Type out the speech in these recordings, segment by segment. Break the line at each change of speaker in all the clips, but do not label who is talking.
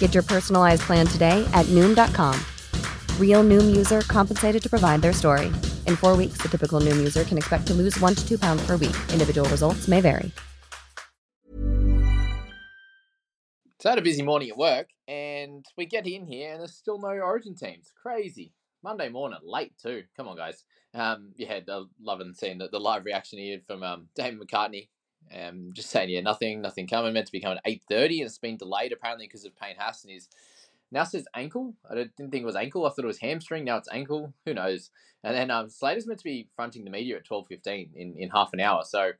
Get your personalized plan today at Noom.com. Real Noom user compensated to provide their story. In four weeks, the typical Noom user can expect to lose one to two pounds per week. Individual results may vary.
So I had a busy morning at work, and we get in here, and there's still no Origin teams. Crazy. Monday morning, late too. Come on, guys. Um, yeah, loving seeing the, the live reaction here from um, David McCartney. Um, just saying, yeah, nothing, nothing coming. Meant to be coming at eight thirty, and it's been delayed apparently because of Payne Haas and his now says ankle. I didn't think it was ankle. I thought it was hamstring. Now it's ankle. Who knows? And then um, Slater's meant to be fronting the media at twelve fifteen in, in half an hour. So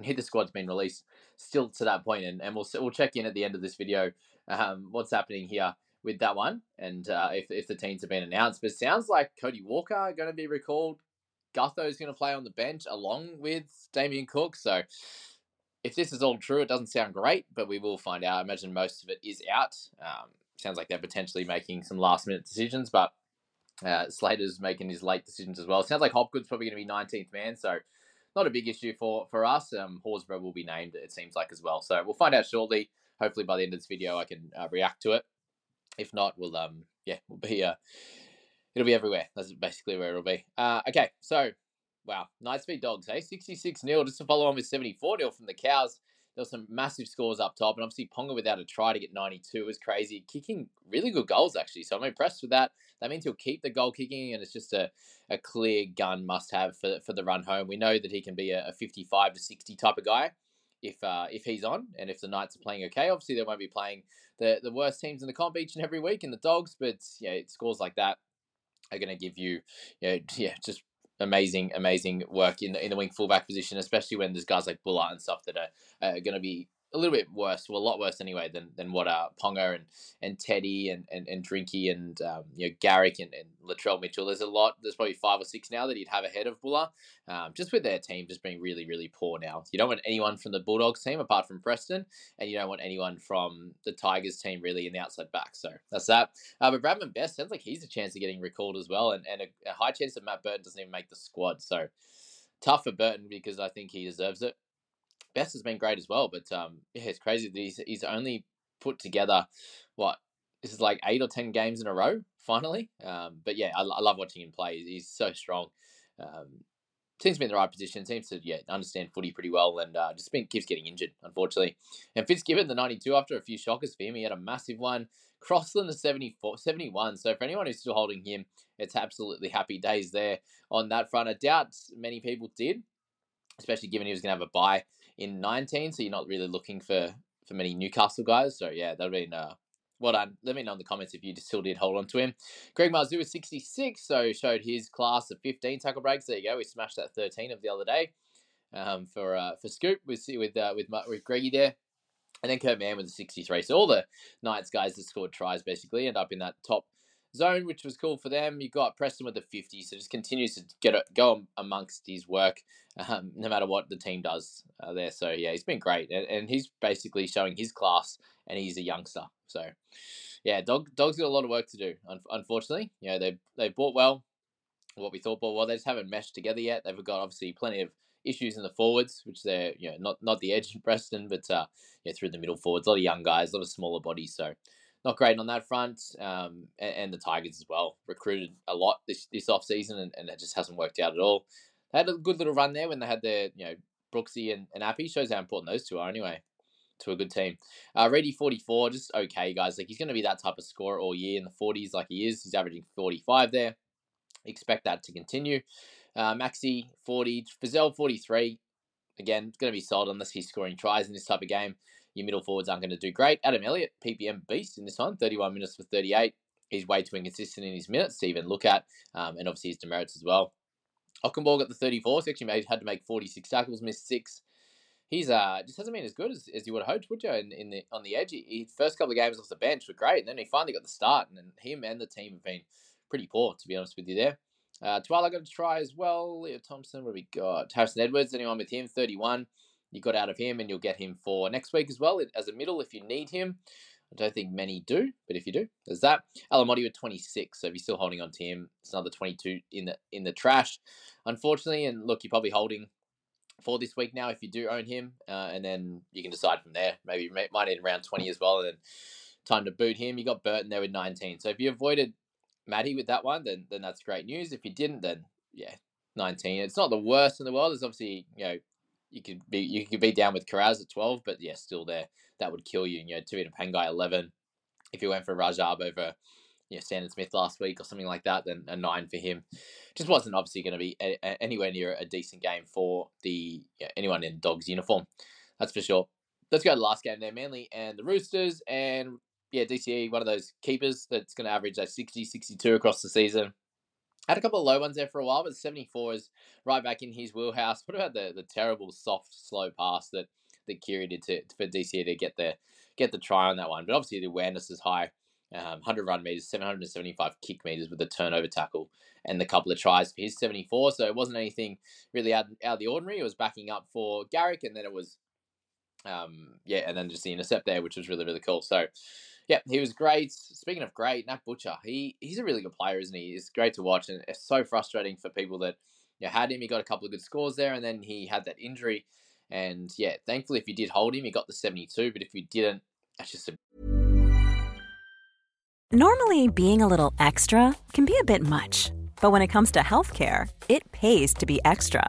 here the squad's been released still to that point, and, and we'll we'll check in at the end of this video. Um, what's happening here with that one, and uh, if if the teams have been announced. But it sounds like Cody Walker going to be recalled. Gutho's is going to play on the bench along with Damien Cook. So if this is all true, it doesn't sound great, but we will find out. I imagine most of it is out. Um, sounds like they're potentially making some last minute decisions, but uh, Slater's making his late decisions as well. Sounds like Hopgood's probably going to be 19th man, so not a big issue for for us. Um, Horsburgh will be named, it seems like as well. So we'll find out shortly. Hopefully by the end of this video, I can uh, react to it. If not, we'll um yeah we'll be uh it'll be everywhere. That's basically where it'll be. Uh, okay, so wow, Knights beat Dogs, hey, 66 0 just to follow on with 74 0 from the Cows. There were some massive scores up top, and obviously Ponga without a try to get 92 was crazy. Kicking really good goals, actually. So I'm impressed with that. That means he'll keep the goal kicking, and it's just a, a clear gun must have for, for the run home. We know that he can be a, a 55 to 60 type of guy if uh, if he's on, and if the Knights are playing okay. Obviously, they won't be playing the, the worst teams in the comp each and every week in the Dogs, but yeah, it scores like that are going to give you, you know, yeah, just amazing, amazing work in the, in the wing fullback position, especially when there's guys like Bula and stuff that are, uh, going to be a little bit worse, well, a lot worse anyway than, than what uh, Ponga and, and Teddy and, and, and Drinky and um, you know Garrick and, and Latrell Mitchell. There's a lot. There's probably five or six now that he'd have ahead of Bula. Um, just with their team just being really really poor now. You don't want anyone from the Bulldogs team apart from Preston, and you don't want anyone from the Tigers team really in the outside back. So that's that. Uh, but Bradman Best sounds like he's a chance of getting recalled as well, and, and a, a high chance that Matt Burton doesn't even make the squad. So tough for Burton because I think he deserves it. Best has been great as well, but um, yeah, it's crazy that he's he's only put together what this is like eight or ten games in a row finally. Um, but yeah, I, I love watching him play. He's so strong. Um, seems to be in the right position. Seems to yeah understand footy pretty well, and uh, just been, keeps getting injured unfortunately. And Fitzgibbon the ninety two after a few shockers for him, he had a massive one. Crossland the 74, 71. So for anyone who's still holding him, it's absolutely happy days there on that front. I doubt many people did, especially given he was going to have a buy in 19, so you're not really looking for for many Newcastle guys. So yeah, that'd been uh, well done. Let me know in the comments if you still did hold on to him. Greg Marzhew was 66, so showed his class of 15 tackle breaks. There you go. We smashed that 13 of the other day um, for uh, for Scoop with with uh, with with Greggy there. And then Kurt Mann with a 63. So all the Knights guys that scored tries basically end up in that top zone, which was cool for them. You got Preston with the 50, so just continues to get it, go amongst his work, um, no matter what the team does uh, there. So yeah, he's been great, and, and he's basically showing his class, and he's a youngster. So yeah, dog dog's got a lot of work to do. Un- unfortunately, you know they they bought well, what we thought bought well. They just haven't meshed together yet. They've got obviously plenty of issues in the forwards, which they're you know not not the edge in Preston, but uh, yeah through the middle forwards, a lot of young guys, a lot of smaller bodies. So not great on that front. Um, and, and, the Tigers as well recruited a lot this this off season, and, and it just hasn't worked out at all. They had a good little run there when they had their you know Brooksy and, and Appy. Shows how important those two are anyway to a good team. Uh, Reedy 44, just okay, guys. Like he's going to be that type of scorer all year in the 40s, like he is. He's averaging 45 there. Expect that to continue. Uh, Maxi 40, Frizell 43. Again, it's going to be sold unless he's scoring tries in this type of game. Your middle forwards aren't going to do great. Adam Elliott, PPM beast in this one, 31 minutes for 38. He's way too inconsistent in his minutes to even look at, um, and obviously his demerits as well. Ockenborg at the 34, so actually made, had to make 46 tackles, missed six. He's uh just hasn't been as good as, as you would have hoped, would you? In, in the on the edge, he, he, first couple of games off the bench were great, and then he finally got the start, and him and the team have been pretty poor, to be honest with you. There, uh, Tuala got a try as well. Leo Thompson, what have we got? Harrison Edwards, anyone with him? 31 you got out of him, and you'll get him for next week as well as a middle if you need him. I don't think many do, but if you do, there's that. Alamoti with 26, so if you're still holding on to him, it's another 22 in the in the trash, unfortunately. And look, you're probably holding for this week now if you do own him, uh, and then you can decide from there. Maybe you might need around 20 as well, and then time to boot him. You got Burton there with 19, so if you avoided Maddie with that one, then then that's great news. If you didn't, then yeah, 19. It's not the worst in the world. There's obviously you know you could be you could be down with Kiraz at twelve, but yeah, still there. That would kill you. You know, Tevita Pangai eleven. If you went for Rajab over, you know, Sandon Smith last week or something like that, then a nine for him. Just wasn't obviously going to be a, a, anywhere near a decent game for the anyone in Dogs uniform. That's for sure. Let's go to the last game there, Manly and the Roosters, and yeah, DCE one of those keepers that's going to average a 60, 62 across the season had a couple of low ones there for a while, but 74 is right back in his wheelhouse. What about the, the terrible soft, slow pass that, that Keary did to, for DCE to get the get the try on that one? But obviously the awareness is high. Um, 100 run meters, 775 kick meters with the turnover tackle, and the couple of tries for his 74. So it wasn't anything really out, out of the ordinary. It was backing up for Garrick, and then it was, um, yeah, and then just the intercept there, which was really, really cool. So yeah, he was great. Speaking of great, Nat Butcher, he he's a really good player, isn't he? It's great to watch, and it's so frustrating for people that you know, had him. He got a couple of good scores there, and then he had that injury. And yeah, thankfully, if you did hold him, he got the seventy-two. But if you didn't, that's just a.
Normally, being a little extra can be a bit much, but when it comes to healthcare, it pays to be extra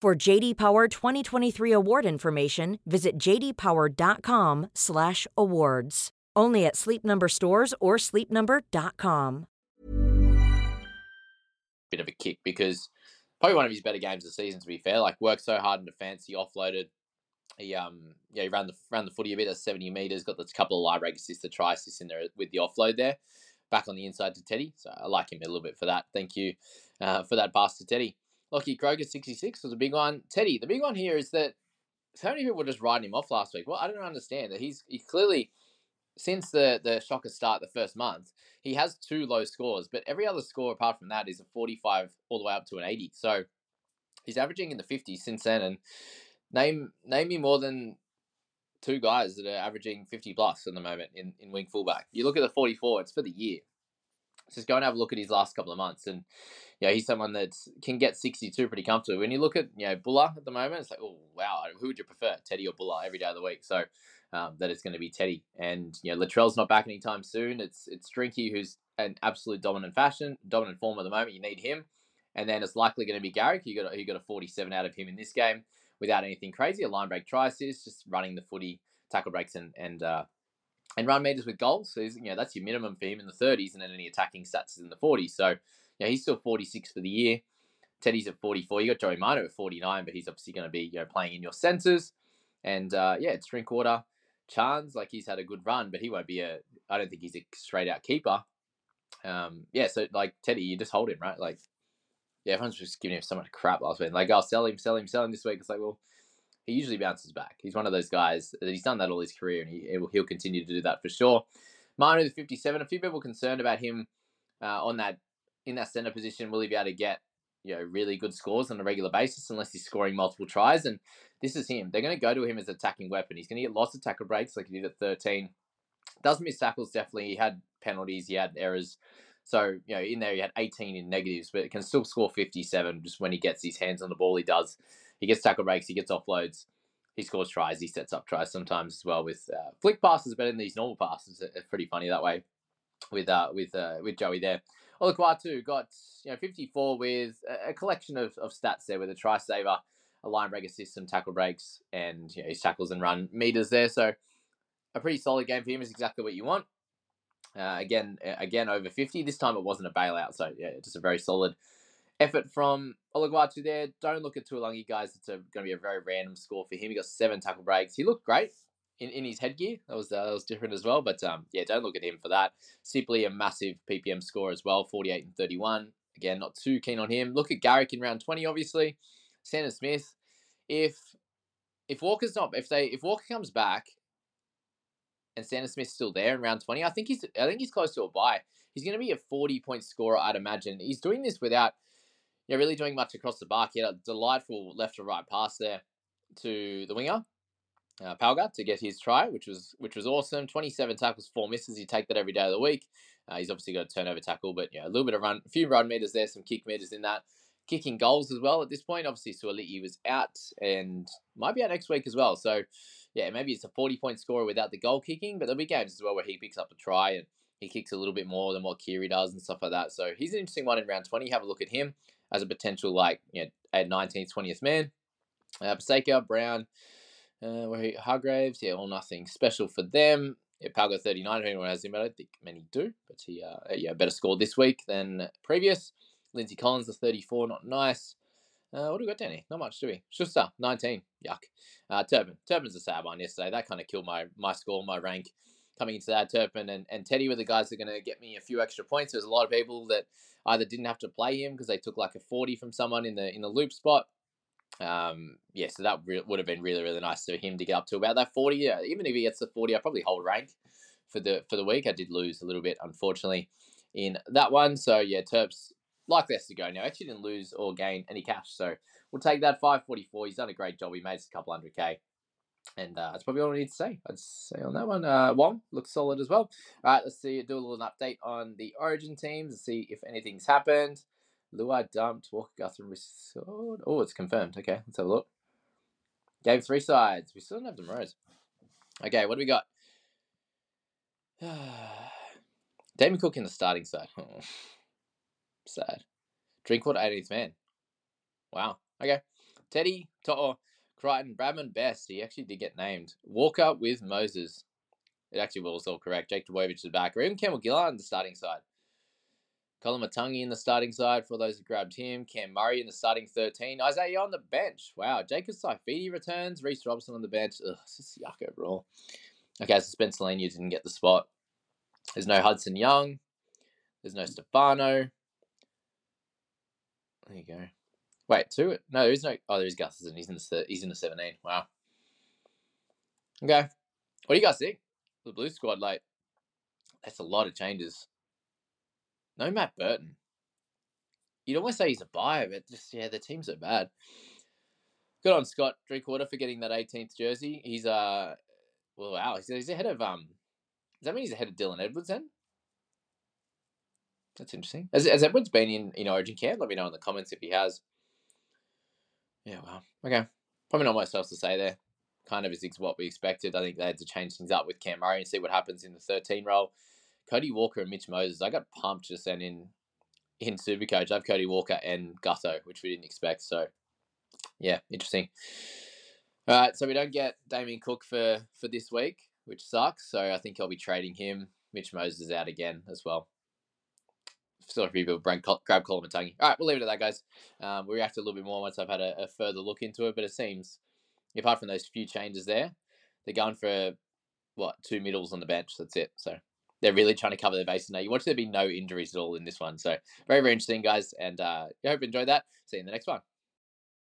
For JD Power 2023 award information, visit jdpower.com/awards. Only at Sleep Number stores or sleepnumber.com.
Bit of a kick because probably one of his better games of the season. To be fair, like worked so hard in defence, he offloaded. He um yeah he ran the ran the footy a bit at seventy meters, got the couple of live break assists, the try assists in there with the offload there, back on the inside to Teddy. So I like him a little bit for that. Thank you uh, for that pass to Teddy. Lockie Croker 66 was a big one. Teddy, the big one here is that so many people were just writing him off last week. Well, I don't understand that he's he clearly since the the shocker start the first month, he has two low scores, but every other score apart from that is a 45 all the way up to an 80. So he's averaging in the 50s since then and name name me more than two guys that are averaging 50 plus at the moment in, in wing fullback. You look at the 44, it's for the year. Just go and have a look at his last couple of months. And yeah, he's someone that can get 62 pretty comfortably. When you look at, you know, Bula at the moment, it's like, oh, wow, who would you prefer, Teddy or Bula every day of the week? So um, that it's going to be Teddy. And, you know, Latrell's not back anytime soon. It's it's Drinky, who's an absolute dominant fashion, dominant form at the moment. You need him. And then it's likely going to be Garrick. You got, you got a 47 out of him in this game without anything crazy. A line break try assist, just running the footy, tackle breaks, and, and uh, and run meters with goals. So you know that's your minimum for him in the 30s, and then any attacking stats is in the 40s. So yeah, he's still 46 for the year. Teddy's at 44. You got Joey Manu at 49, but he's obviously going to be you know playing in your centres. And uh, yeah, it's Drinkwater. Chance, like he's had a good run, but he won't be a. I don't think he's a straight out keeper. Um, yeah, so like Teddy, you just hold him, right? Like, yeah, everyone's just giving him so much crap last week. Like, I'll oh, sell him, sell him, sell him this week. It's like, well, he usually bounces back. He's one of those guys that he's done that all his career, and he he'll continue to do that for sure. Manu the fifty seven. A few people concerned about him uh, on that in that center position. Will he be able to get you know really good scores on a regular basis unless he's scoring multiple tries? And this is him. They're going to go to him as an attacking weapon. He's going to get lots of tackle breaks like he did at thirteen. Does miss tackles definitely. He had penalties. He had errors. So, you know, in there he had 18 in negatives, but can still score 57 just when he gets his hands on the ball. He does. He gets tackle breaks, he gets offloads, he scores tries, he sets up tries sometimes as well with uh, flick passes but in these normal passes. It's pretty funny that way with uh, with uh, with Joey there. Olakau'atu got you know 54 with a, collection of, of stats there with a try saver, a line break assist, some tackle breaks, and you know, his tackles and run meters there. So a pretty solid game for him is exactly what you want. Uh, again, again over 50. This time it wasn't a bailout, so yeah, just a very solid effort from Olakau'atu there. Don't look at Tuilagi, guys. It's going to be a very random score for him. He got seven tackle breaks. He looked great in, in his headgear. That was uh, that was different as well. But um, yeah, don't look at him for that. Simply a massive PPM score as well, 48 and 31. Again, not too keen on him. Look at Garrick in round 20, obviously. Sandon Smith. If if Walker's not if they if Walker comes back and Sandon Smith's still there in round 20, I think he's I think he's close to a buy. He's going to be a 40 point scorer, I'd imagine. He's doing this without yeah, really doing much across the bark. He had a delightful left to right pass there to the winger, uh, Palga, to get his try, which was which was awesome. Twenty seven tackles, four misses. You take that every day of the week. Uh, he's obviously got a turnover tackle, but yeah, a little bit of run, a few run meters there, some kick meters in that. Kicking goals as well at this point. Obviously, Suaalii was out and might be out next week as well. So yeah, maybe it's a 40 point scorer without the goal kicking, but there'll be games as well where he picks up a try and he kicks a little bit more than what Keary does and stuff like that. So he's an interesting one in round 20. Have a look at him as a potential, like, you know, at 19th, 20th man. Uh, Paseka, Brown, uh, Hargraves, yeah, all nothing special for them. Yeah, Palgo 39, if anyone has him, I don't think many do, but he, uh, yeah, better score this week than previous. Lindsay Collins, the 34, not nice. Uh, what do we got down here? Not much, do we? Schuster, 19. Yuck. Uh, Turpin. Turpin's a sad one yesterday. That kind of killed my my score, my rank coming into that. Turpin and, and Teddy were the guys that are going to get me a few extra points. There's a lot of people that either didn't have to play him because they took like a 40 from someone in the in the loop spot. Um, yeah, so that re- would have been really really nice for him to get up to about that 40. Yeah, even if he gets the 40, I probably hold rank for the for the week. I did lose a little bit, unfortunately, in that one. So yeah, Terps likely has to go now. Actually, didn't lose or gain any cash, so we'll take that 544. He's done a great job. He made us a couple hundred k. And uh, that's probably all I need to say. I'd say on that one. Uh, Wong looks solid as well. All right, let's see. Do a little update on the Origin teams and see if anything's happened. Luai dumped. Walker Guthrie restored. Oh, it's confirmed. Okay, let's have a look. Game three sides. We still don't have the Rose. Okay, what do we got? Damien Cook in the starting side. Oh, sad. Drinkwater 18th man. Wow. Okay. Teddy, To'o, Crichton, Bradman, Best. He actually did get named. Walker with Moses. It actually was all correct. Jake Trbojevic is back. Or even Campbell Gillard in the starting side. Koloamatangi in the starting side for those who grabbed him. Cam Murray in the starting 13. Isaah on the bench. Wow. Jacob Saifiti returns. Reece Robson on the bench. Ugh, just yuck overall. Okay, so Spencer Leniu didn't get the spot. There's no Hudson Young. There's no Stefano. There you go. Wait, two? No, there is no. Oh, there is Gutherson. He's in the he's in the seventeen. Wow. Okay, what do you guys think? The blue squad, like, that's a lot of changes. No Matt Burton. You'd almost say he's a buyer, but just yeah, the team's so bad. Good on Scott Drinkwater for getting that 18th jersey. He's uh, well, wow, he's, he's ahead of um. Does that mean he's ahead of Dylan Edwards then? That's interesting. Has, has Edwards been in, in Origin camp? Let me know in the comments if he has. Yeah, well, okay. Probably not much else to say there. Kind of is what we expected. I think they had to change things up with Cam Murray and see what happens in the 13 role. Cody Walker and Mitch Moses. I got pumped just then in in Supercoach. I have Cody Walker and Gutho, which we didn't expect. So, yeah, interesting. All right, so we don't get Damien Cook for for this week, which sucks. So I think I'll be trading him. Mitch Moses is out again as well. Still a few people grab Koloamatangi. All right, we'll leave it at that, guys. Um, we'll react a little bit more once I've had a, a further look into it. But it seems, apart from those few changes there, they're going for what two middles on the bench. That's it. So they're really trying to cover their bases now. You watch there be no injuries at all in this one. So very, very interesting, guys. And uh, I hope you enjoyed that. See you in the next one.